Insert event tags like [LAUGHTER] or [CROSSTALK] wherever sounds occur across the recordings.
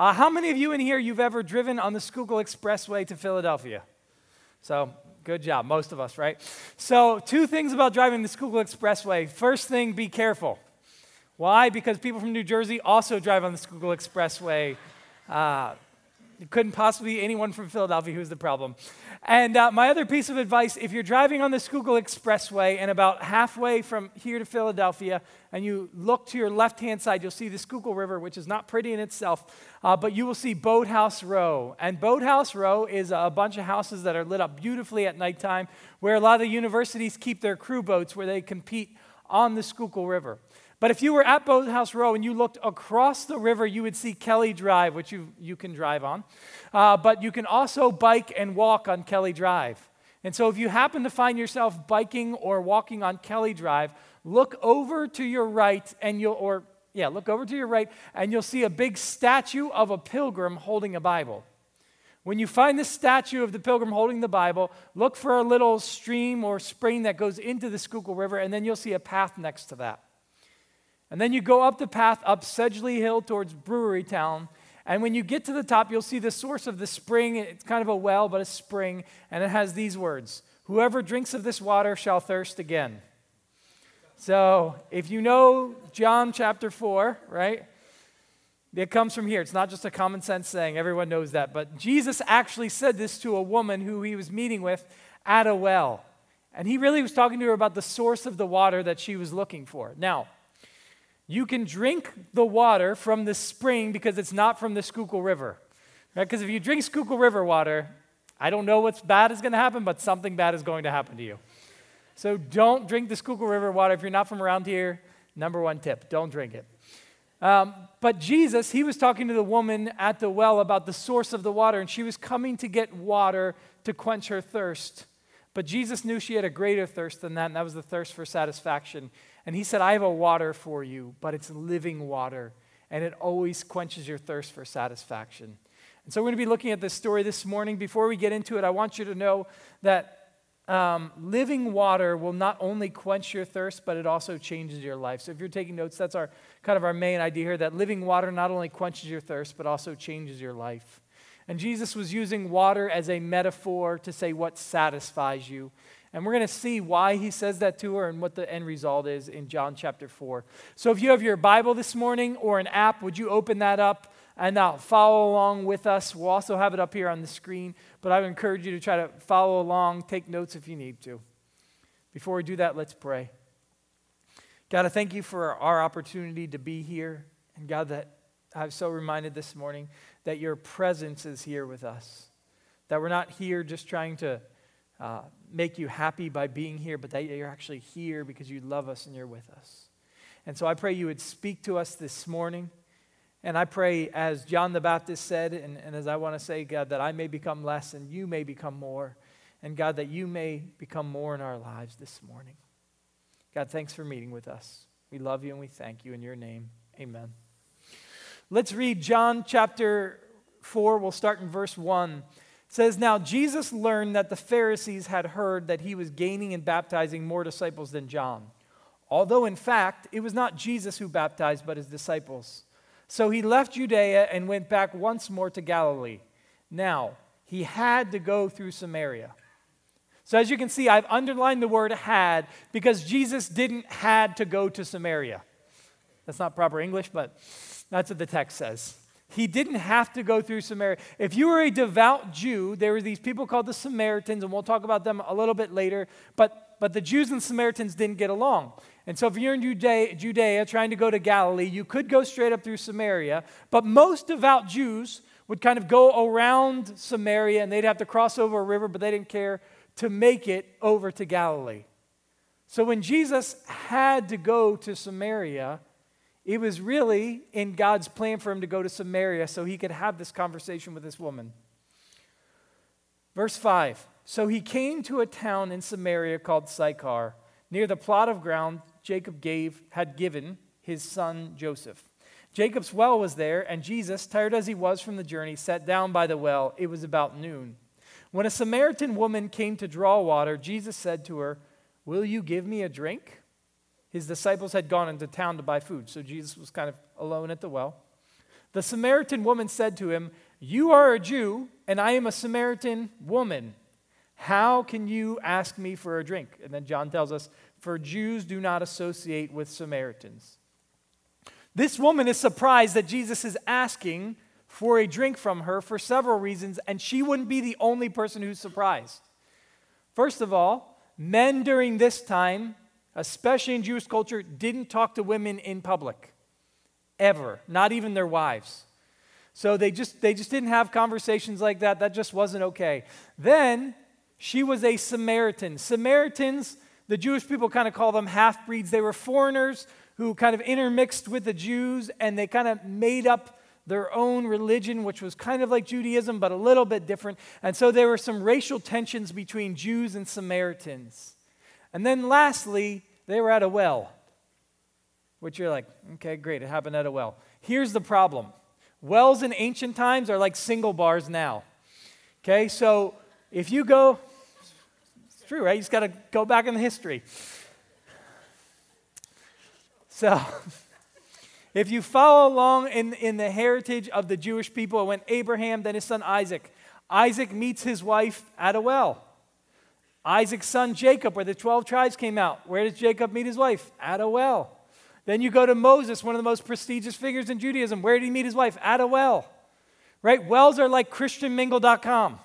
Uh, how many of you in here you've ever driven on the Schuylkill Expressway to Philadelphia? So, good job, most of us, right? So, two things about driving the Schuylkill Expressway. First thing, be careful. Why? Because people from New Jersey also drive on the Schuylkill Expressway. Uh, it couldn't possibly be anyone from Philadelphia who's the problem. And uh, my other piece of advice if you're driving on the Schuylkill Expressway and about halfway from here to Philadelphia, and you look to your left hand side, you'll see the Schuylkill River, which is not pretty in itself, uh, but you will see Boathouse Row. And Boathouse Row is a bunch of houses that are lit up beautifully at nighttime, where a lot of the universities keep their crew boats where they compete on the Schuylkill River. But if you were at Boathouse Row and you looked across the river, you would see Kelly Drive, which you, you can drive on. Uh, but you can also bike and walk on Kelly Drive. And so if you happen to find yourself biking or walking on Kelly Drive, look over to your right and you'll, or yeah, look over to your right and you'll see a big statue of a pilgrim holding a Bible. When you find the statue of the pilgrim holding the Bible, look for a little stream or spring that goes into the Schuylkill River, and then you'll see a path next to that. And then you go up the path up Sedgley Hill towards Brewery Town. And when you get to the top, you'll see the source of the spring. It's kind of a well, but a spring. And it has these words Whoever drinks of this water shall thirst again. So if you know John chapter 4, right? It comes from here. It's not just a common sense saying, everyone knows that. But Jesus actually said this to a woman who he was meeting with at a well. And he really was talking to her about the source of the water that she was looking for. Now, you can drink the water from the spring because it's not from the Schuylkill River. Right? Because if you drink Schuylkill River water, I don't know what's bad is going to happen, but something bad is going to happen to you. So don't drink the Schuylkill River water. If you're not from around here, number one tip don't drink it. Um, but Jesus, he was talking to the woman at the well about the source of the water, and she was coming to get water to quench her thirst. But Jesus knew she had a greater thirst than that, and that was the thirst for satisfaction. And he said, I have a water for you, but it's living water, and it always quenches your thirst for satisfaction. And so we're going to be looking at this story this morning. Before we get into it, I want you to know that um, living water will not only quench your thirst, but it also changes your life. So if you're taking notes, that's our kind of our main idea here that living water not only quenches your thirst, but also changes your life. And Jesus was using water as a metaphor to say what satisfies you. And we're going to see why he says that to her and what the end result is in John chapter 4. So if you have your Bible this morning or an app, would you open that up and now follow along with us? We'll also have it up here on the screen, but I would encourage you to try to follow along, take notes if you need to. Before we do that, let's pray. God, I thank you for our opportunity to be here. And God, that I'm so reminded this morning that your presence is here with us. That we're not here just trying to uh, make you happy by being here, but that you're actually here because you love us and you're with us. And so I pray you would speak to us this morning. And I pray, as John the Baptist said, and, and as I want to say, God, that I may become less and you may become more. And God, that you may become more in our lives this morning. God, thanks for meeting with us. We love you and we thank you in your name. Amen. Let's read John chapter 4. We'll start in verse 1 says, Now Jesus learned that the Pharisees had heard that he was gaining and baptizing more disciples than John, although in fact it was not Jesus who baptized, but his disciples. So he left Judea and went back once more to Galilee. Now, he had to go through Samaria. So as you can see, I've underlined the word had because Jesus didn't had to go to Samaria. That's not proper English, but that's what the text says. He didn't have to go through Samaria. If you were a devout Jew, there were these people called the Samaritans, and we'll talk about them a little bit later. But, but the Jews and Samaritans didn't get along. And so if you're in Judea, Judea trying to go to Galilee, you could go straight up through Samaria. But most devout Jews would kind of go around Samaria and they'd have to cross over a river, but they didn't care to make it over to Galilee. So when Jesus had to go to Samaria, it was really in God's plan for him to go to Samaria so he could have this conversation with this woman. Verse 5 So he came to a town in Samaria called Sychar, near the plot of ground Jacob gave, had given his son Joseph. Jacob's well was there, and Jesus, tired as he was from the journey, sat down by the well. It was about noon. When a Samaritan woman came to draw water, Jesus said to her, Will you give me a drink? His disciples had gone into town to buy food, so Jesus was kind of alone at the well. The Samaritan woman said to him, You are a Jew, and I am a Samaritan woman. How can you ask me for a drink? And then John tells us, For Jews do not associate with Samaritans. This woman is surprised that Jesus is asking for a drink from her for several reasons, and she wouldn't be the only person who's surprised. First of all, men during this time, especially in Jewish culture, didn't talk to women in public ever, not even their wives. So they just, they just didn't have conversations like that. That just wasn't okay. Then she was a Samaritan. Samaritans, the Jewish people kind of call them half breeds. They were foreigners who kind of intermixed with the Jews and they kind of made up their own religion, which was kind of like Judaism, but a little bit different. And so there were some racial tensions between Jews and Samaritans. And then lastly, they were at a well which you're like, okay, great, it happened at a well. Here's the problem wells in ancient times are like single bars now. Okay, so if you go, it's true, right? You just got to go back in the history. So, [LAUGHS] if you follow along in, in the heritage of the Jewish people, when Abraham, then his son Isaac, Isaac meets his wife at a well. Isaac's son Jacob, where the 12 tribes came out, where does Jacob meet his wife? At a well. Then you go to Moses, one of the most prestigious figures in Judaism. Where did he meet his wife? At a well. Right? Wells are like ChristianMingle.com,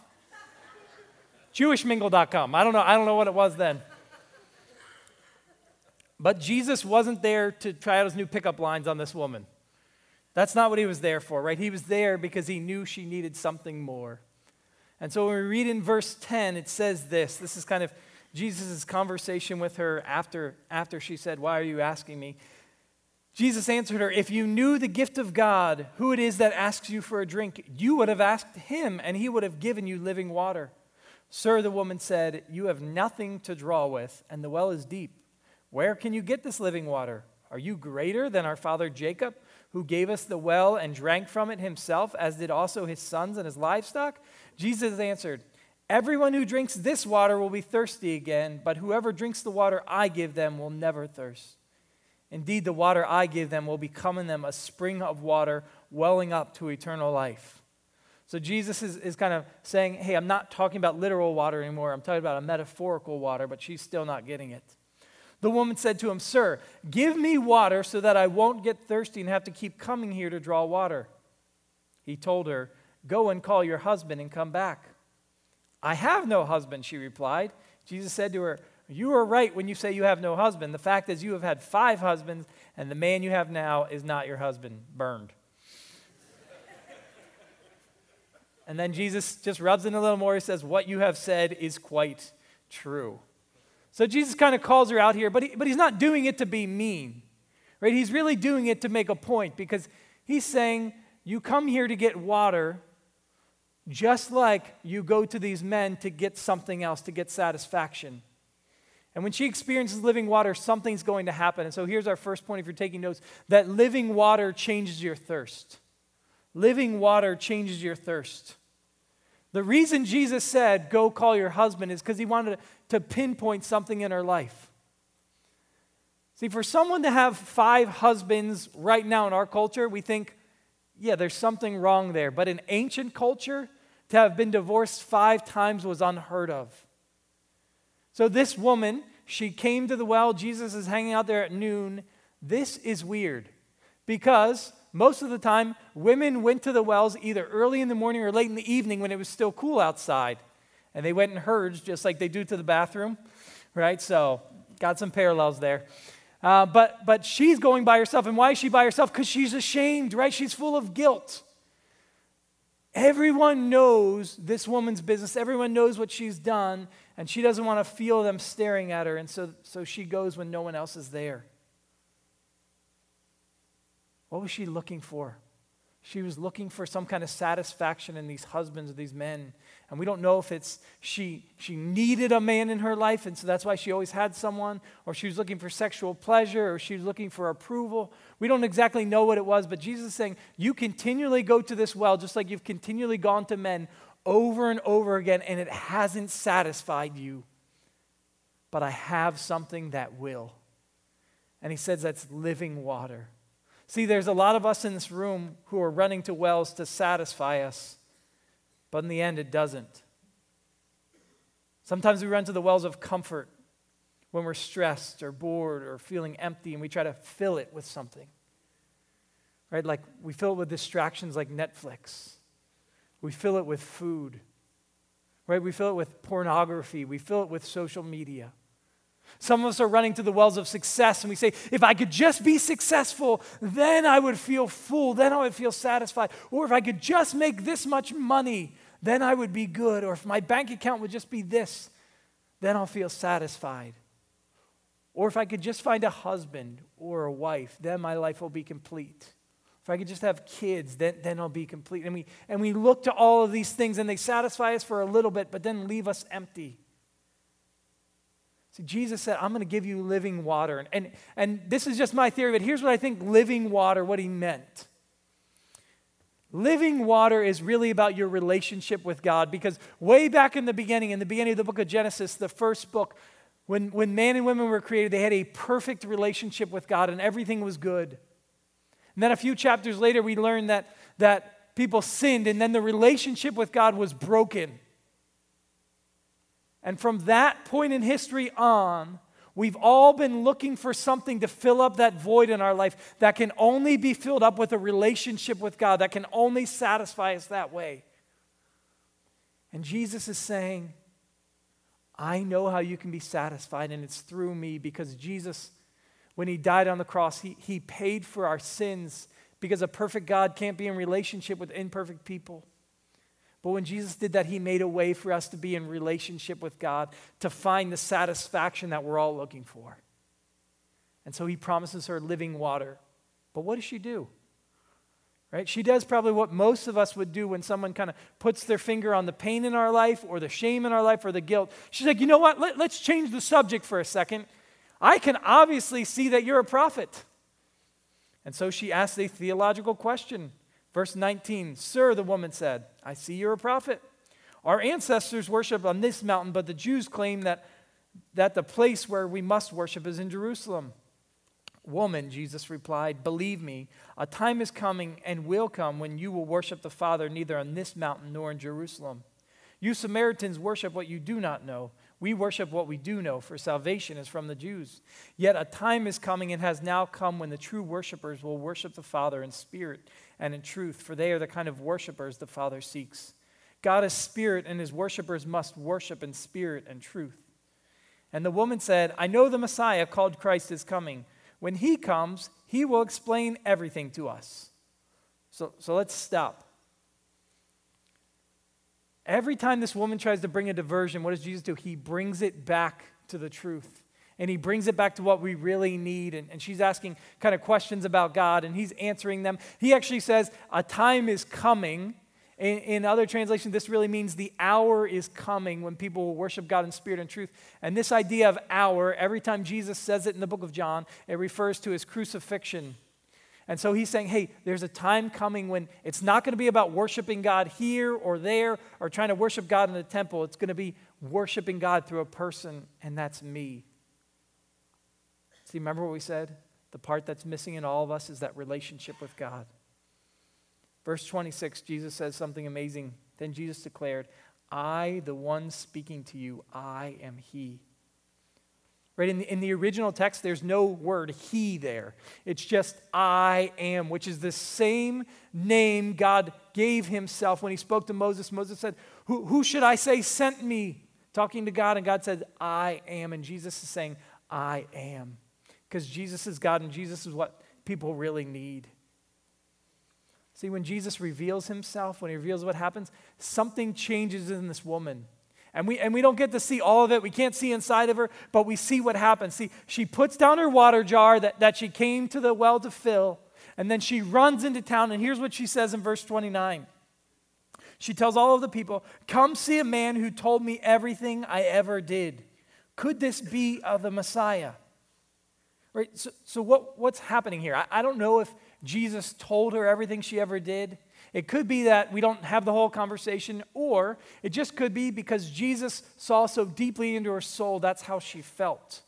JewishMingle.com. I don't know. I don't know what it was then. But Jesus wasn't there to try out his new pickup lines on this woman. That's not what he was there for, right? He was there because he knew she needed something more. And so when we read in verse 10, it says this. This is kind of Jesus' conversation with her after, after she said, Why are you asking me? Jesus answered her, If you knew the gift of God, who it is that asks you for a drink, you would have asked him, and he would have given you living water. Sir, the woman said, You have nothing to draw with, and the well is deep. Where can you get this living water? Are you greater than our father Jacob, who gave us the well and drank from it himself, as did also his sons and his livestock? Jesus answered, Everyone who drinks this water will be thirsty again, but whoever drinks the water I give them will never thirst. Indeed, the water I give them will become in them a spring of water welling up to eternal life. So Jesus is, is kind of saying, hey, I'm not talking about literal water anymore. I'm talking about a metaphorical water, but she's still not getting it. The woman said to him, Sir, give me water so that I won't get thirsty and have to keep coming here to draw water. He told her, Go and call your husband and come back. I have no husband, she replied. Jesus said to her, you are right when you say you have no husband. The fact is, you have had five husbands, and the man you have now is not your husband. Burned. [LAUGHS] and then Jesus just rubs in a little more. He says, What you have said is quite true. So Jesus kind of calls her out here, but, he, but he's not doing it to be mean, right? He's really doing it to make a point because he's saying, You come here to get water, just like you go to these men to get something else, to get satisfaction. And when she experiences living water, something's going to happen. And so here's our first point if you're taking notes that living water changes your thirst. Living water changes your thirst. The reason Jesus said, Go call your husband, is because he wanted to pinpoint something in her life. See, for someone to have five husbands right now in our culture, we think, yeah, there's something wrong there. But in ancient culture, to have been divorced five times was unheard of. So this woman, she came to the well. Jesus is hanging out there at noon. This is weird because most of the time, women went to the wells either early in the morning or late in the evening when it was still cool outside. And they went in herds just like they do to the bathroom, right? So, got some parallels there. Uh, but, but she's going by herself. And why is she by herself? Because she's ashamed, right? She's full of guilt. Everyone knows this woman's business, everyone knows what she's done, and she doesn't want to feel them staring at her, and so, so she goes when no one else is there. What was she looking for? She was looking for some kind of satisfaction in these husbands these men. And we don't know if it's she, she needed a man in her life, and so that's why she always had someone, or she was looking for sexual pleasure, or she was looking for approval. We don't exactly know what it was, but Jesus is saying, You continually go to this well, just like you've continually gone to men over and over again, and it hasn't satisfied you. But I have something that will. And he says that's living water. See, there's a lot of us in this room who are running to wells to satisfy us, but in the end, it doesn't. Sometimes we run to the wells of comfort when we're stressed or bored or feeling empty, and we try to fill it with something. Right? Like we fill it with distractions like Netflix, we fill it with food, right? We fill it with pornography, we fill it with social media. Some of us are running to the wells of success and we say, if I could just be successful, then I would feel full, then I would feel satisfied. Or if I could just make this much money, then I would be good. Or if my bank account would just be this, then I'll feel satisfied. Or if I could just find a husband or a wife, then my life will be complete. If I could just have kids, then, then I'll be complete. And we, and we look to all of these things and they satisfy us for a little bit, but then leave us empty. See, Jesus said, I'm going to give you living water. And, and, and this is just my theory, but here's what I think living water, what he meant. Living water is really about your relationship with God because way back in the beginning, in the beginning of the book of Genesis, the first book, when, when man and women were created, they had a perfect relationship with God and everything was good. And then a few chapters later, we learn that, that people sinned and then the relationship with God was broken. And from that point in history on, we've all been looking for something to fill up that void in our life that can only be filled up with a relationship with God, that can only satisfy us that way. And Jesus is saying, I know how you can be satisfied, and it's through me because Jesus, when he died on the cross, he, he paid for our sins because a perfect God can't be in relationship with imperfect people. But when Jesus did that, he made a way for us to be in relationship with God, to find the satisfaction that we're all looking for. And so he promises her living water. But what does she do? Right? She does probably what most of us would do when someone kind of puts their finger on the pain in our life or the shame in our life or the guilt. She's like, you know what? Let, let's change the subject for a second. I can obviously see that you're a prophet. And so she asks a theological question Verse 19 Sir, the woman said, I see you're a prophet. Our ancestors worship on this mountain, but the Jews claim that, that the place where we must worship is in Jerusalem. Woman, Jesus replied, Believe me, a time is coming and will come when you will worship the Father neither on this mountain nor in Jerusalem. You Samaritans worship what you do not know. We worship what we do know, for salvation is from the Jews. Yet a time is coming and has now come when the true worshipers will worship the Father in spirit and in truth, for they are the kind of worshipers the Father seeks. God is spirit, and his worshipers must worship in spirit and truth. And the woman said, I know the Messiah called Christ is coming. When he comes, he will explain everything to us. So, so let's stop. Every time this woman tries to bring a diversion, what does Jesus do? He brings it back to the truth and he brings it back to what we really need. And, and, she's asking kind of questions about God, and he's answering them. He actually says, A time is coming. In, in, other translations, this really means the hour is coming when people will worship God in spirit and truth. And this idea of hour, every time Jesus says it in the book of John, it refers to his crucifixion. And so he's saying, hey, there's a time coming when it's not going to be about worshiping God here or there or trying to worship God in the temple. It's going to be worshiping God through a person, and that's me. See, remember what we said? The part that's missing in all of us is that relationship with God. Verse 26, Jesus says something amazing. Then Jesus declared, I, the one speaking to you, I am He. Right? In the, in the original text, there's no word he there. It's just I am, which is the same name God gave himself when he spoke to Moses. Moses said, Who, who should I say sent me? Talking to God, and God said, I am. And Jesus is saying, I am because Jesus is God and Jesus is what people really need. See, when Jesus reveals himself, when he reveals what happens, something changes in this woman. And we, and we don't get to see all of it. We can't see inside of her, but we see what happens. See, she puts down her water jar that, that she came to the well to fill, and then she runs into town. And here's what she says in verse 29. She tells all of the people, Come see a man who told me everything I ever did. Could this be of the Messiah? Right? So, so what, what's happening here? I, I don't know if Jesus told her everything she ever did. It could be that we don't have the whole conversation, or it just could be because Jesus saw so deeply into her soul, that's how she felt.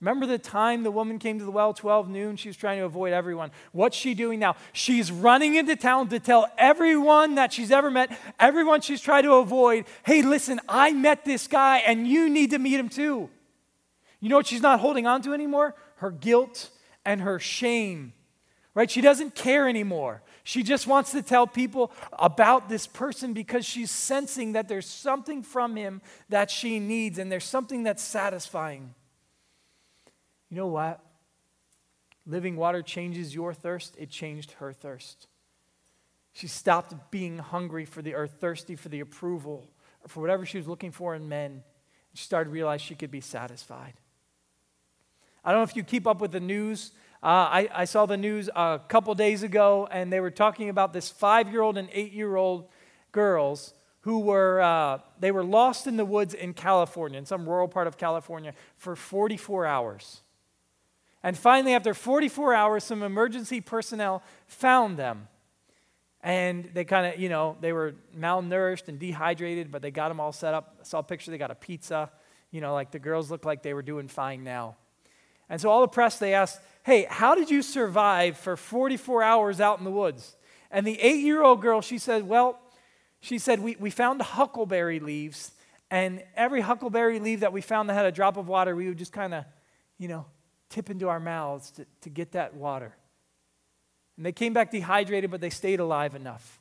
Remember the time the woman came to the well, 12 noon? She was trying to avoid everyone. What's she doing now? She's running into town to tell everyone that she's ever met, everyone she's tried to avoid, hey, listen, I met this guy and you need to meet him too. You know what she's not holding on to anymore? Her guilt and her shame, right? She doesn't care anymore. She just wants to tell people about this person because she's sensing that there's something from him that she needs and there's something that's satisfying. You know what? Living water changes your thirst, it changed her thirst. She stopped being hungry for the or thirsty for the approval or for whatever she was looking for in men. She started to realize she could be satisfied. I don't know if you keep up with the news. Uh, I, I, saw the news a couple days ago, and they were talking about this five-year-old and eight-year-old girls who were uh, they were lost in the woods in California, in some rural part of California, for 44 hours. And finally, after 44 hours, some emergency personnel found them. And they kind of, you know, they were malnourished and dehydrated, but they got them all set up. I saw a picture, they got a pizza. You know, like the girls looked like they were doing fine now. And so all the press, they asked, hey, how did you survive for 44 hours out in the woods? And the eight year old girl, she said, well, she said, we, we found huckleberry leaves, and every huckleberry leaf that we found that had a drop of water, we would just kind of, you know, tip into our mouths to, to get that water. And they came back dehydrated, but they stayed alive enough.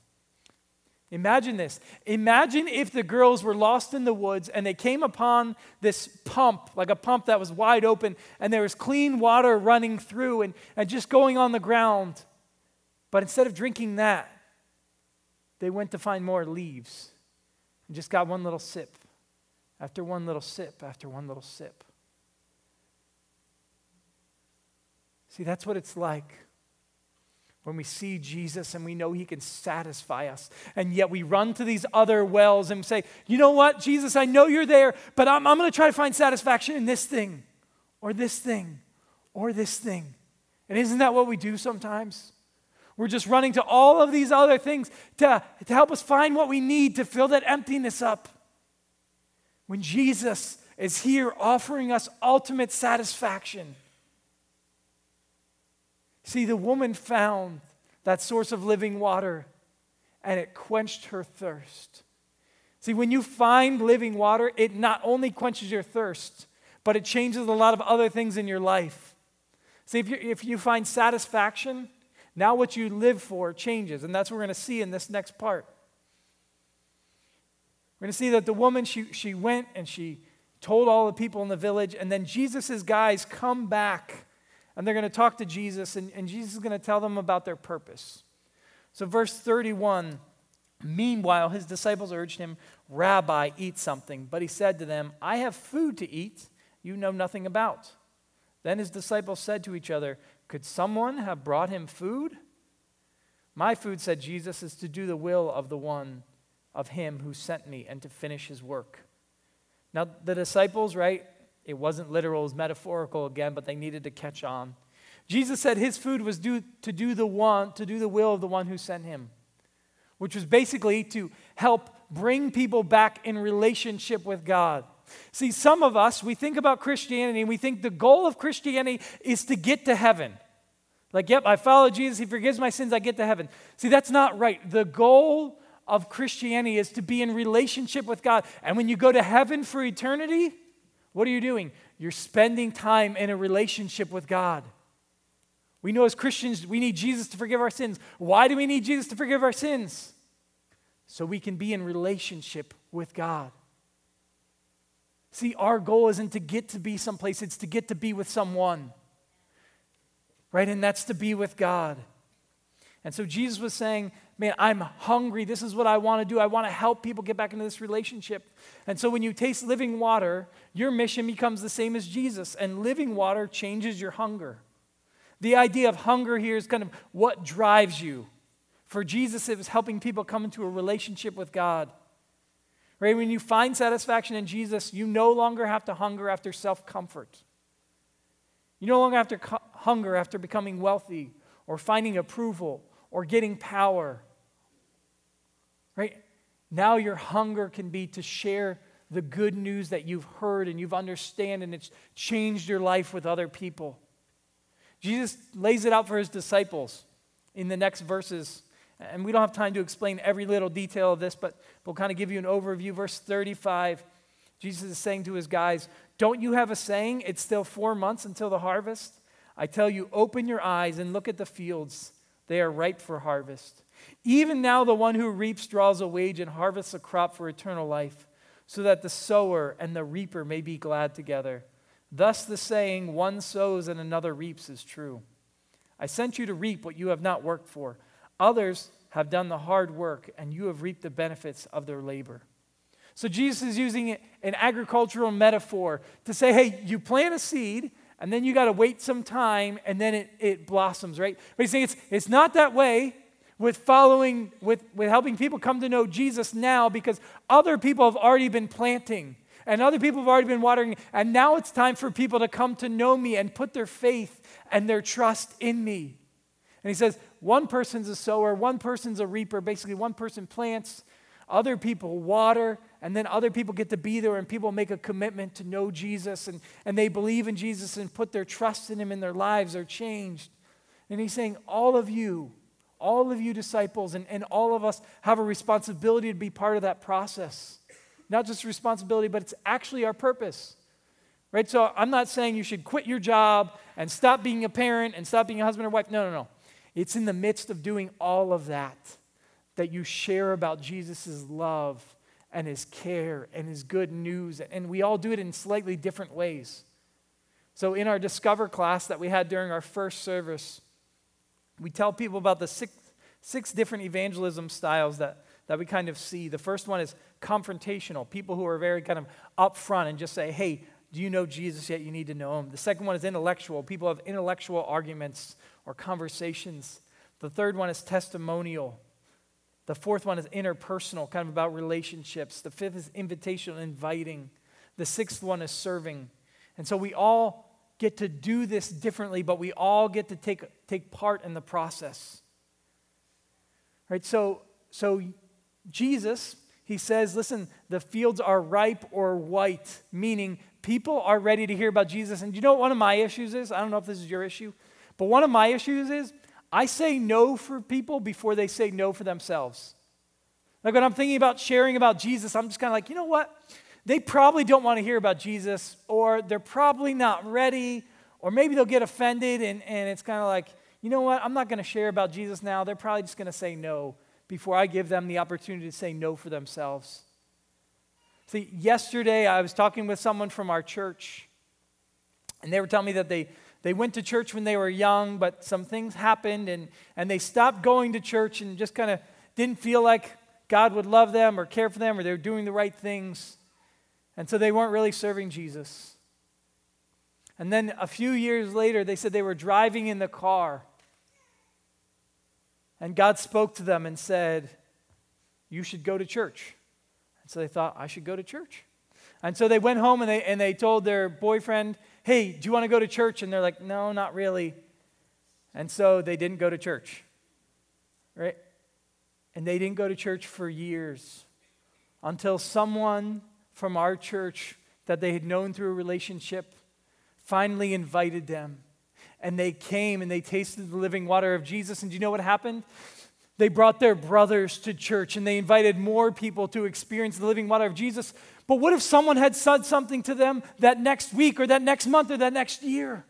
Imagine this. Imagine if the girls were lost in the woods and they came upon this pump, like a pump that was wide open, and there was clean water running through and, and just going on the ground. But instead of drinking that, they went to find more leaves and just got one little sip after one little sip after one little sip. See, that's what it's like when we see Jesus and we know he can satisfy us. And yet we run to these other wells and say, you know what, Jesus, I know you're there, but I'm, I'm going to try to find satisfaction in this thing or this thing or this thing. And isn't that what we do sometimes? We're just running to all of these other things to, to help us find what we need to fill that emptiness up. When Jesus is here offering us ultimate satisfaction. See, the woman found that source of living water and it quenched her thirst. See, when you find living water, it not only quenches your thirst, but it changes a lot of other things in your life. See, if you, if you find satisfaction, now what you live for changes. And that's what we're going to see in this next part. We're going to see that the woman, she, she went and she told all the people in the village, and then Jesus' guys come back and they're going to talk to Jesus, and, and Jesus is going to tell them about their purpose. So, verse 31 Meanwhile, his disciples urged him, Rabbi, eat something. But he said to them, I have food to eat you know nothing about. Then his disciples said to each other, Could someone have brought him food? My food, said Jesus, is to do the will of the one, of him who sent me, and to finish his work. Now, the disciples, right, it wasn't literal, it was metaphorical again, but they needed to catch on. Jesus said his food was to do the one, to do the will of the one who sent him, which was basically to help bring people back in relationship with God. See, some of us, we think about Christianity and we think the goal of Christianity is to get to heaven. Like, yep, I follow Jesus, he forgives my sins, I get to heaven. See, that's not right. The goal of Christianity is to be in relationship with God. And when you go to heaven for eternity, what are you doing? You're spending time in a relationship with God. We know as Christians, we need Jesus to forgive our sins. Why do we need Jesus to forgive our sins? So we can be in relationship with God. See, our goal isn't to get to be someplace, it's to get to be with someone. Right? And that's to be with God. And so Jesus was saying, Man, I'm hungry. This is what I want to do. I want to help people get back into this relationship. And so when you taste living water, your mission becomes the same as Jesus, and living water changes your hunger. The idea of hunger here is kind of what drives you. For Jesus, it was helping people come into a relationship with God. Right? When you find satisfaction in Jesus, you no longer have to hunger after self comfort. You no longer have to hunger after becoming wealthy or finding approval or getting power. Right? Now your hunger can be to share the good news that you've heard and you've understand and it's changed your life with other people. Jesus lays it out for his disciples in the next verses. And we don't have time to explain every little detail of this, but we'll kind of give you an overview. Verse 35, Jesus is saying to his guys, Don't you have a saying, it's still four months until the harvest? I tell you, open your eyes and look at the fields. They are ripe for harvest. Even now, the one who reaps draws a wage and harvests a crop for eternal life, so that the sower and the reaper may be glad together. Thus, the saying, one sows and another reaps, is true. I sent you to reap what you have not worked for. Others have done the hard work, and you have reaped the benefits of their labor. So, Jesus is using an agricultural metaphor to say, hey, you plant a seed, and then you got to wait some time, and then it, it blossoms, right? But he's saying it's, it's not that way with following, with, with helping people come to know Jesus now because other people have already been planting and other people have already been watering. And now it's time for people to come to know me and put their faith and their trust in me. And he says, one person's a sower, one person's a reaper. Basically, one person plants, other people water, and then other people get to be there, and people make a commitment to know Jesus, and, and they believe in Jesus and put their trust in him, and their lives are changed. And he's saying, All of you, all of you disciples, and, and all of us have a responsibility to be part of that process. Not just responsibility, but it's actually our purpose. Right? So I'm not saying you should quit your job and stop being a parent and stop being a husband or wife. No, no, no. It's in the midst of doing all of that that you share about Jesus' love and his care and his good news. And we all do it in slightly different ways. So, in our Discover class that we had during our first service, we tell people about the six, six different evangelism styles that, that we kind of see. The first one is confrontational, people who are very kind of upfront and just say, hey, do you know Jesus yet? You need to know him. The second one is intellectual. People have intellectual arguments or conversations. The third one is testimonial. The fourth one is interpersonal, kind of about relationships. The fifth is invitational, inviting. The sixth one is serving. And so we all get to do this differently, but we all get to take, take part in the process. Right? So, so Jesus, he says, listen, the fields are ripe or white, meaning people are ready to hear about Jesus. And you know what one of my issues is? I don't know if this is your issue, but one of my issues is I say no for people before they say no for themselves. Like when I'm thinking about sharing about Jesus, I'm just kind of like, you know what? They probably don't want to hear about Jesus, or they're probably not ready, or maybe they'll get offended, and, and it's kind of like, you know what? I'm not going to share about Jesus now. They're probably just going to say no before I give them the opportunity to say no for themselves. See, yesterday I was talking with someone from our church, and they were telling me that they, they went to church when they were young, but some things happened, and, and they stopped going to church and just kind of didn't feel like God would love them or care for them or they were doing the right things. And so they weren't really serving Jesus. And then a few years later, they said they were driving in the car. And God spoke to them and said, You should go to church. And so they thought, I should go to church. And so they went home and they, and they told their boyfriend, Hey, do you want to go to church? And they're like, No, not really. And so they didn't go to church. Right? And they didn't go to church for years until someone from our church that they had known through a relationship finally invited them. And they came and they tasted the living water of Jesus. And do you know what happened? They brought their brothers to church and they invited more people to experience the living water of Jesus. But what if someone had said something to them that next week or that next month or that next year?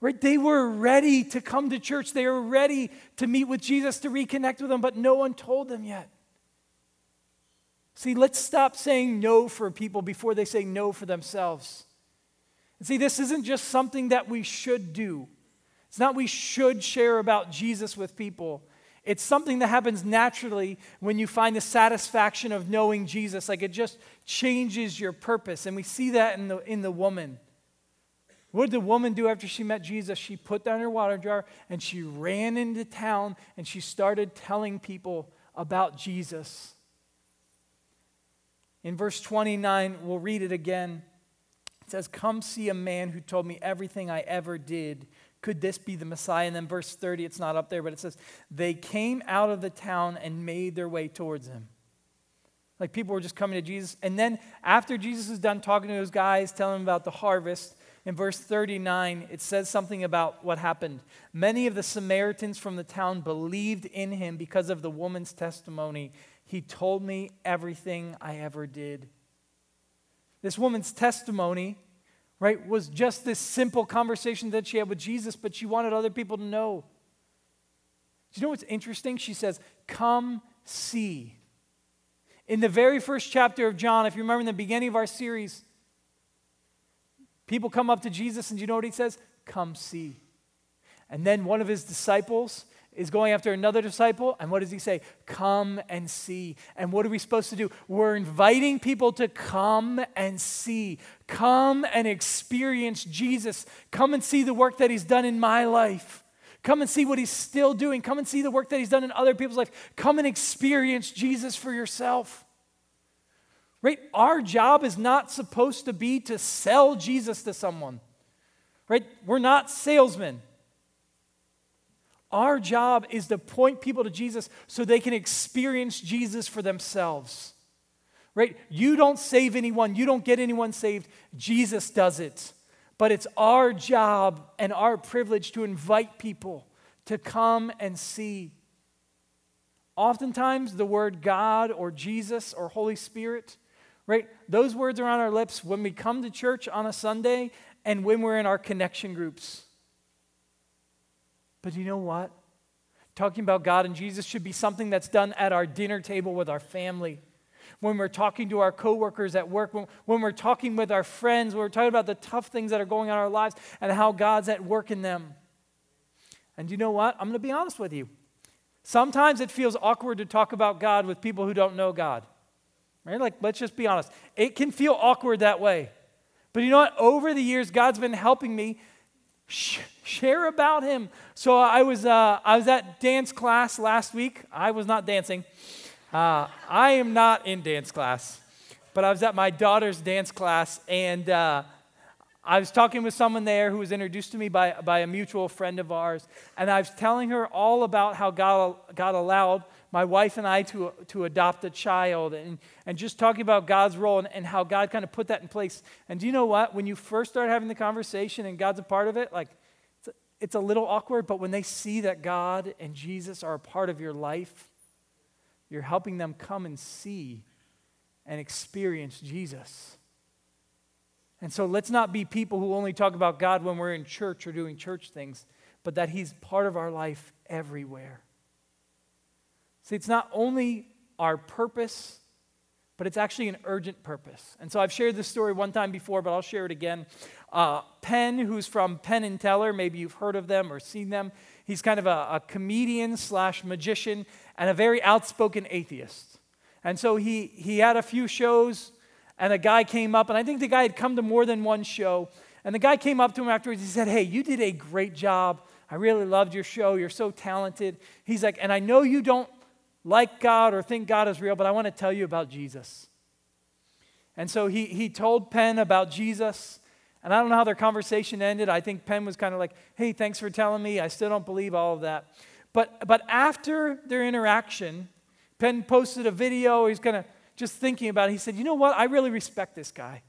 Right? They were ready to come to church. They were ready to meet with Jesus, to reconnect with him, but no one told them yet. See, let's stop saying no for people before they say no for themselves. And see, this isn't just something that we should do. It's not we should share about Jesus with people. It's something that happens naturally when you find the satisfaction of knowing Jesus. Like it just changes your purpose. And we see that in the, in the woman. What did the woman do after she met Jesus? She put down her water jar and she ran into town and she started telling people about Jesus. In verse 29, we'll read it again. It says, Come see a man who told me everything I ever did. Could this be the Messiah? And then verse 30, it's not up there, but it says, They came out of the town and made their way towards him. Like people were just coming to Jesus. And then after Jesus is done talking to those guys, telling them about the harvest, in verse 39, it says something about what happened. Many of the Samaritans from the town believed in him because of the woman's testimony. He told me everything I ever did. This woman's testimony, right, was just this simple conversation that she had with Jesus, but she wanted other people to know. Do you know what's interesting? She says, Come see. In the very first chapter of John, if you remember in the beginning of our series, people come up to Jesus, and do you know what he says? Come see. And then one of his disciples is going after another disciple, and what does he say? Come and see. And what are we supposed to do? We're inviting people to come and see. Come and experience Jesus. Come and see the work that he's done in my life. Come and see what he's still doing. Come and see the work that he's done in other people's life. Come and experience Jesus for yourself. Right? Our job is not supposed to be to sell Jesus to someone. Right? We're not salesmen. Our job is to point people to Jesus so they can experience Jesus for themselves. Right? You don't save anyone, you don't get anyone saved. Jesus does it. But it's our job and our privilege to invite people to come and see. Oftentimes, the word God or Jesus or Holy Spirit, right? Those words are on our lips when we come to church on a Sunday and when we're in our connection groups. But you know what? Talking about God and Jesus should be something that's done at our dinner table with our family when we're talking to our coworkers at work, when, when we're talking with our friends, when we're talking about the tough things that are going on in our lives and how God's at work in them. And you know what? I'm going to be honest with you. Sometimes it feels awkward to talk about God with people who don't know God. Right? Like, let's just be honest. It can feel awkward that way. But you know what? Over the years, God's been helping me sh- share about Him. So I was, uh, I was at dance class last week. I was not dancing. Uh, I am not in dance class, but I was at my daughter's dance class, and uh, I was talking with someone there who was introduced to me by, by a mutual friend of ours, and I was telling her all about how God, God allowed my wife and I to, to adopt a child, and, and just talking about God's role and, and how God kind of put that in place. And do you know what? When you first start having the conversation and God's a part of it, like, it's a, it's a little awkward, but when they see that God and Jesus are a part of your life, you're helping them come and see and experience Jesus. And so let's not be people who only talk about God when we're in church or doing church things, but that He's part of our life everywhere. See, it's not only our purpose, but it's actually an urgent purpose. And so I've shared this story one time before, but I'll share it again. Uh, Penn, who's from Penn and Teller, maybe you've heard of them or seen them. He's kind of a, a comedian slash magician, and a very outspoken atheist. And so he, he had a few shows, and a guy came up, and I think the guy had come to more than one show. And the guy came up to him afterwards. He said, Hey, you did a great job. I really loved your show. You're so talented. He's like, And I know you don't like God or think God is real, but I want to tell you about Jesus. And so he, he told Penn about Jesus. And I don't know how their conversation ended. I think Penn was kind of like, Hey, thanks for telling me. I still don't believe all of that. But, but after their interaction, Penn posted a video. He's kind of just thinking about it. He said, You know what? I really respect this guy.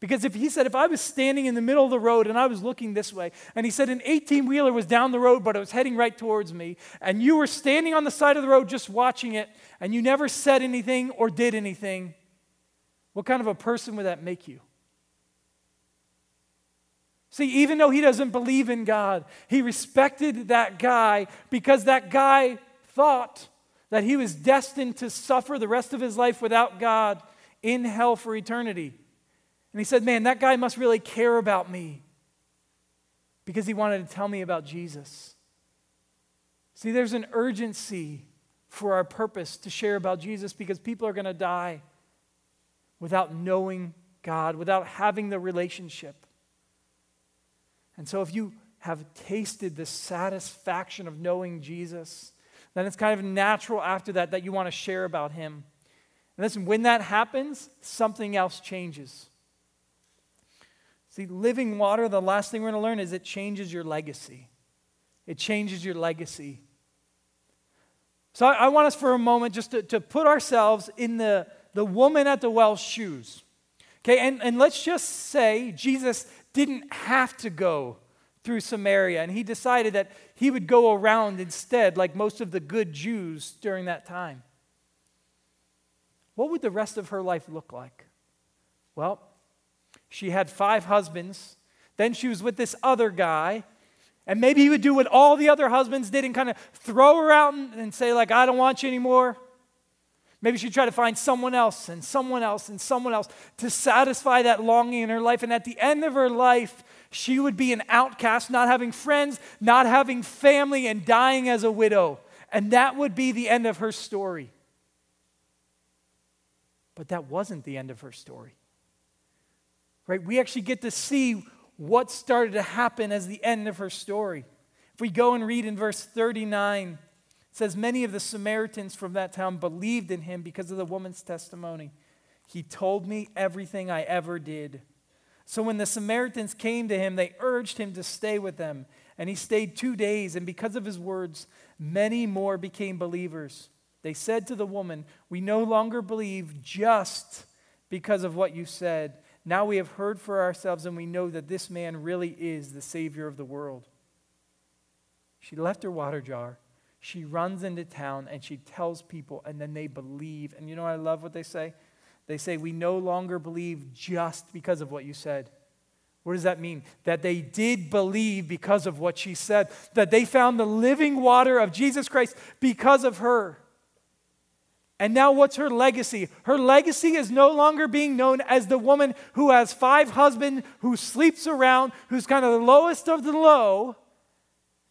Because if he said, if I was standing in the middle of the road and I was looking this way, and he said an 18 wheeler was down the road, but it was heading right towards me, and you were standing on the side of the road just watching it, and you never said anything or did anything, what kind of a person would that make you? See, even though he doesn't believe in God, he respected that guy because that guy thought that he was destined to suffer the rest of his life without God in hell for eternity. And he said, Man, that guy must really care about me because he wanted to tell me about Jesus. See, there's an urgency for our purpose to share about Jesus because people are going to die without knowing God, without having the relationship. And so, if you have tasted the satisfaction of knowing Jesus, then it's kind of natural after that that you want to share about him. And listen, when that happens, something else changes. See, living water, the last thing we're going to learn is it changes your legacy. It changes your legacy. So I, I want us for a moment just to, to put ourselves in the, the woman at the well's shoes. Okay, and, and let's just say Jesus didn't have to go through Samaria, and he decided that he would go around instead, like most of the good Jews during that time. What would the rest of her life look like? Well, she had five husbands. Then she was with this other guy. And maybe he would do what all the other husbands did and kind of throw her out and, and say, like, I don't want you anymore. Maybe she'd try to find someone else and someone else and someone else to satisfy that longing in her life. And at the end of her life, she would be an outcast, not having friends, not having family, and dying as a widow. And that would be the end of her story. But that wasn't the end of her story. Right? We actually get to see what started to happen as the end of her story. If we go and read in verse 39, it says, Many of the Samaritans from that town believed in him because of the woman's testimony. He told me everything I ever did. So when the Samaritans came to him, they urged him to stay with them. And he stayed two days, and because of his words, many more became believers. They said to the woman, We no longer believe just because of what you said. Now we have heard for ourselves, and we know that this man really is the Savior of the world. She left her water jar she runs into town and she tells people, and then they believe. And you know, I love what they say. They say, We no longer believe just because of what you said. What does that mean? That they did believe because of what she said, that they found the living water of Jesus Christ because of her. And now, what's her legacy? Her legacy is no longer being known as the woman who has five husbands, who sleeps around, who's kind of the lowest of the low.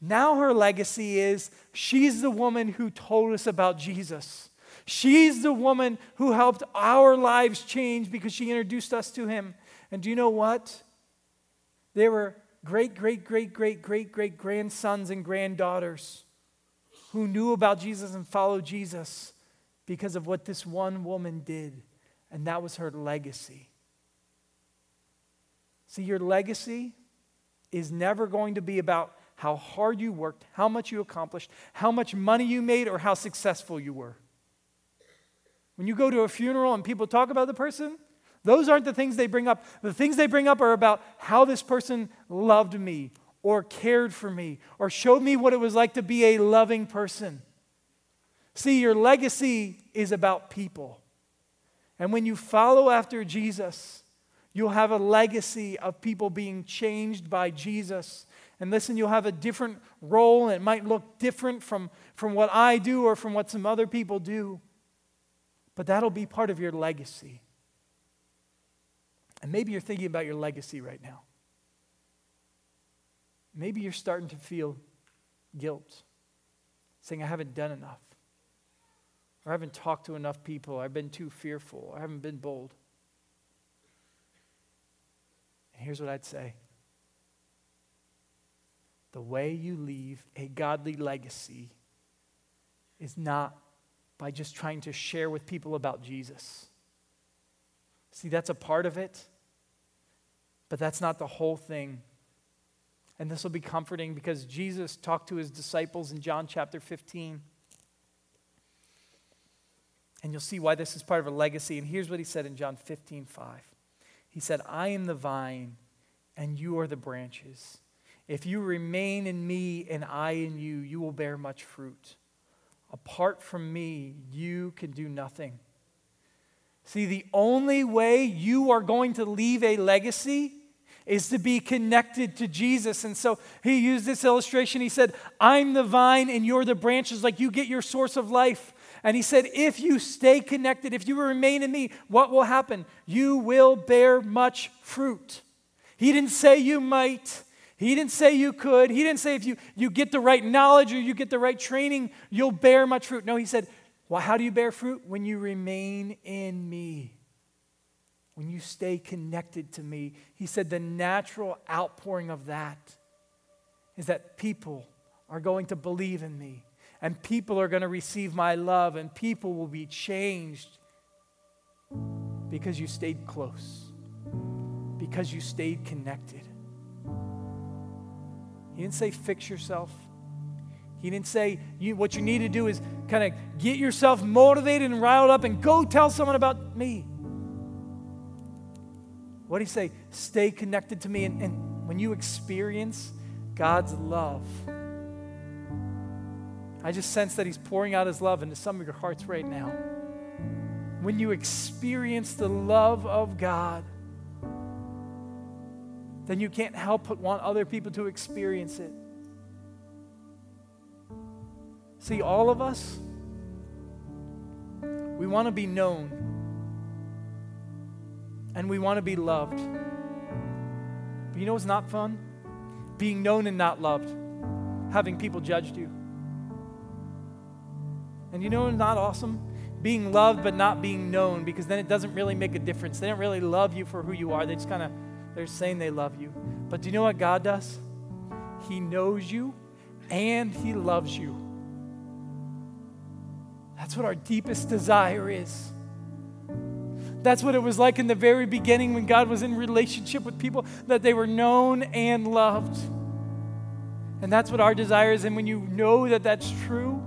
Now her legacy is she's the woman who told us about Jesus. She's the woman who helped our lives change because she introduced us to him. And do you know what? There were great, great, great, great, great, great grandsons and granddaughters who knew about Jesus and followed Jesus because of what this one woman did. And that was her legacy. See, your legacy is never going to be about how hard you worked, how much you accomplished, how much money you made, or how successful you were. When you go to a funeral and people talk about the person, those aren't the things they bring up. The things they bring up are about how this person loved me, or cared for me, or showed me what it was like to be a loving person. See, your legacy is about people. And when you follow after Jesus, you'll have a legacy of people being changed by Jesus and listen, you'll have a different role, and it might look different from, from what I do or from what some other people do. But that'll be part of your legacy. And maybe you're thinking about your legacy right now. Maybe you're starting to feel guilt, saying, I haven't done enough, I haven't talked to enough people, I've been too fearful, I haven't been bold. And here's what I'd say the way you leave a godly legacy is not by just trying to share with people about Jesus. See, that's a part of it, but that's not the whole thing. And this will be comforting because Jesus talked to his disciples in John chapter 15. And you'll see why this is part of a legacy. And here's what he said in John 15, 5. He said, I am the vine, and you are the branches. If you remain in me and I in you, you will bear much fruit. Apart from me, you can do nothing. See, the only way you are going to leave a legacy is to be connected to Jesus. And so he used this illustration. He said, I'm the vine and you're the branches, like you get your source of life. And he said, If you stay connected, if you remain in me, what will happen? You will bear much fruit. He didn't say you might, he didn't say you could. He didn't say if you, you get the right knowledge or you get the right training, you'll bear much fruit. No, he said, well, how do you bear fruit? When you remain in me. When you stay connected to me. He said the natural outpouring of that is that people are going to believe in me and people are going to receive my love and people will be changed because you stayed close, because you stayed connected. He didn't say fix yourself. He didn't say you, what you need to do is kind of get yourself motivated and riled up and go tell someone about me. What did he say? Stay connected to me. And, and when you experience God's love, I just sense that he's pouring out his love into some of your hearts right now. When you experience the love of God, then you can't help but want other people to experience it. See, all of us, we want to be known and we want to be loved. But you know what's not fun? Being known and not loved, having people judge you. And you know not awesome? Being loved but not being known because then it doesn't really make a difference. They don't really love you for who you are. They just kind of, they're saying they love you. But do you know what God does? He knows you and He loves you. That's what our deepest desire is. That's what it was like in the very beginning when God was in relationship with people, that they were known and loved. And that's what our desire is. And when you know that that's true,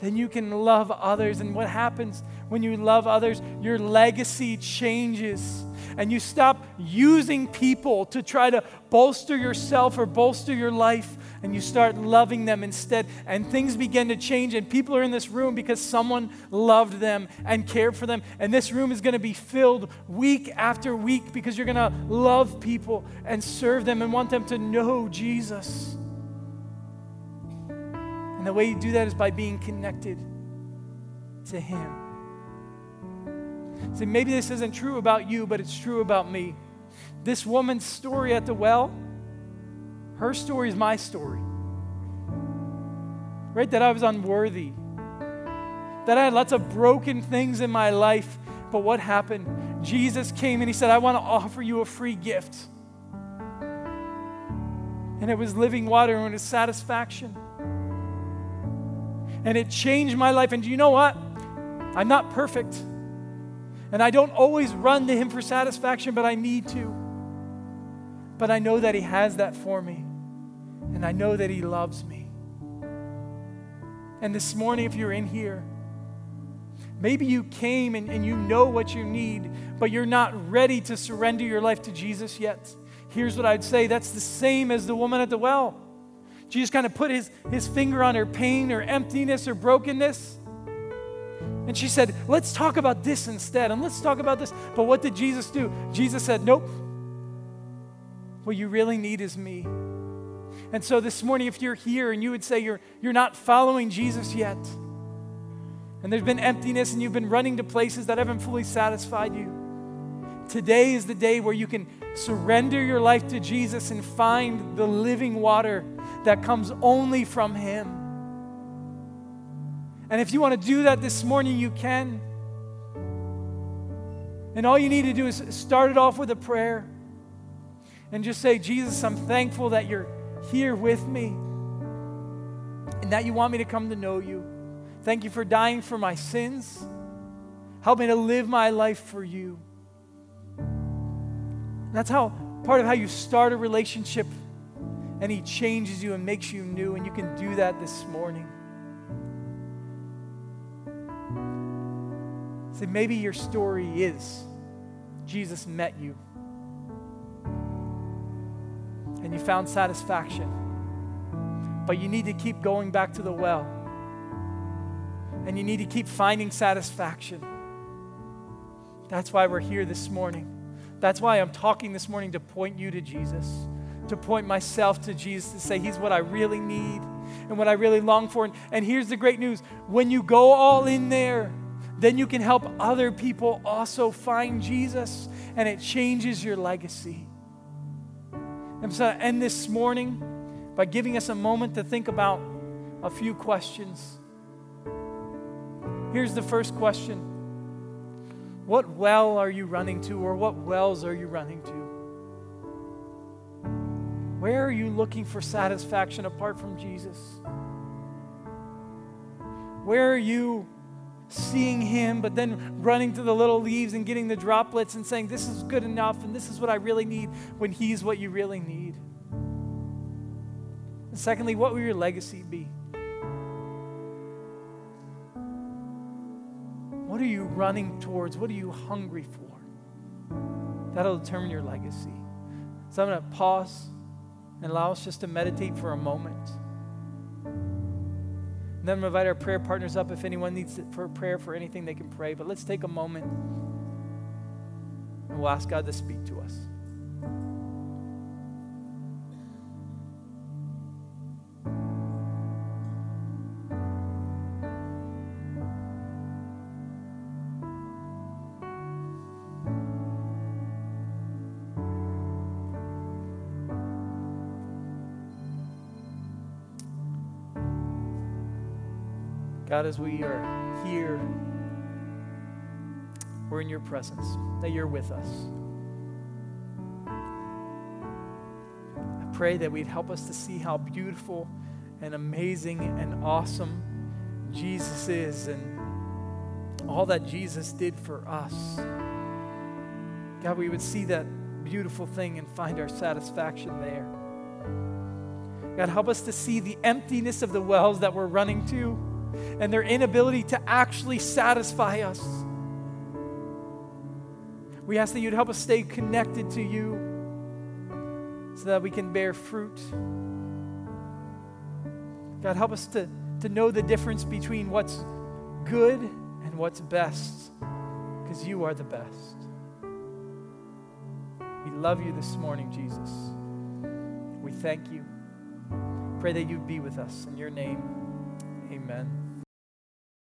then you can love others. And what happens when you love others? Your legacy changes. And you stop using people to try to bolster yourself or bolster your life and you start loving them instead. And things begin to change, and people are in this room because someone loved them and cared for them. And this room is going to be filled week after week because you're going to love people and serve them and want them to know Jesus. And the way you do that is by being connected to Him. See, maybe this isn't true about you, but it's true about me. This woman's story at the well her story is my story. Right? That I was unworthy. That I had lots of broken things in my life. But what happened? Jesus came and he said, I want to offer you a free gift. And it was living water and it was satisfaction. And it changed my life. And you know what? I'm not perfect. And I don't always run to him for satisfaction, but I need to. But I know that he has that for me and I know that He loves me. And this morning, if you're in here, maybe you came and, and you know what you need, but you're not ready to surrender your life to Jesus yet. Here's what I'd say that's the same as the woman at the well. Jesus kind of put his, his finger on her pain or emptiness or brokenness. And she said, Let's talk about this instead, and let's talk about this. But what did Jesus do? Jesus said, Nope. What you really need is me. And so this morning, if you're here and you would say you're, you're not following Jesus yet, and there's been emptiness and you've been running to places that haven't fully satisfied you, today is the day where you can surrender your life to Jesus and find the living water that comes only from Him. And if you want to do that this morning, you can. And all you need to do is start it off with a prayer and just say, Jesus, I'm thankful that you're here with me and that you want me to come to know you. Thank you for dying for my sins. Help me to live my life for you. That's how part of how you start a relationship and he changes you and makes you new and you can do that this morning. See, maybe your story is Jesus met you and you found satisfaction. But you need to keep going back to the well. And you need to keep finding satisfaction. That's why we're here this morning. That's why I'm talking this morning to point you to Jesus, to point myself to Jesus, to say, He's what I really need and what I really long for. And, and here's the great news when you go all in there, then you can help other people also find Jesus, and it changes your legacy. I'm going to end this morning by giving us a moment to think about a few questions. Here's the first question What well are you running to, or what wells are you running to? Where are you looking for satisfaction apart from Jesus? Where are you seeing Him, but then running to the little leaves and getting the droplets and saying, This is good enough and this is what I really need when He's what you really need. And secondly, what will your legacy be? What are you running towards? What are you hungry for? That'll determine your legacy. So I'm going to pause and allow us just to meditate for a moment. And then we'll invite our prayer partners up. If anyone needs for prayer for anything, they can pray. But let's take a moment and we'll ask God to speak to us. God, as we are here, we're in your presence, that you're with us. I pray that we'd help us to see how beautiful and amazing and awesome Jesus is and all that Jesus did for us. God, we would see that beautiful thing and find our satisfaction there. God, help us to see the emptiness of the wells that we're running to and their inability to actually satisfy us. We ask that you'd help us stay connected to you so that we can bear fruit. God, help us to, to know the difference between what's good and what's best, because you are the best. We love you this morning, Jesus. We thank you. Pray that you'd be with us. In your name, amen.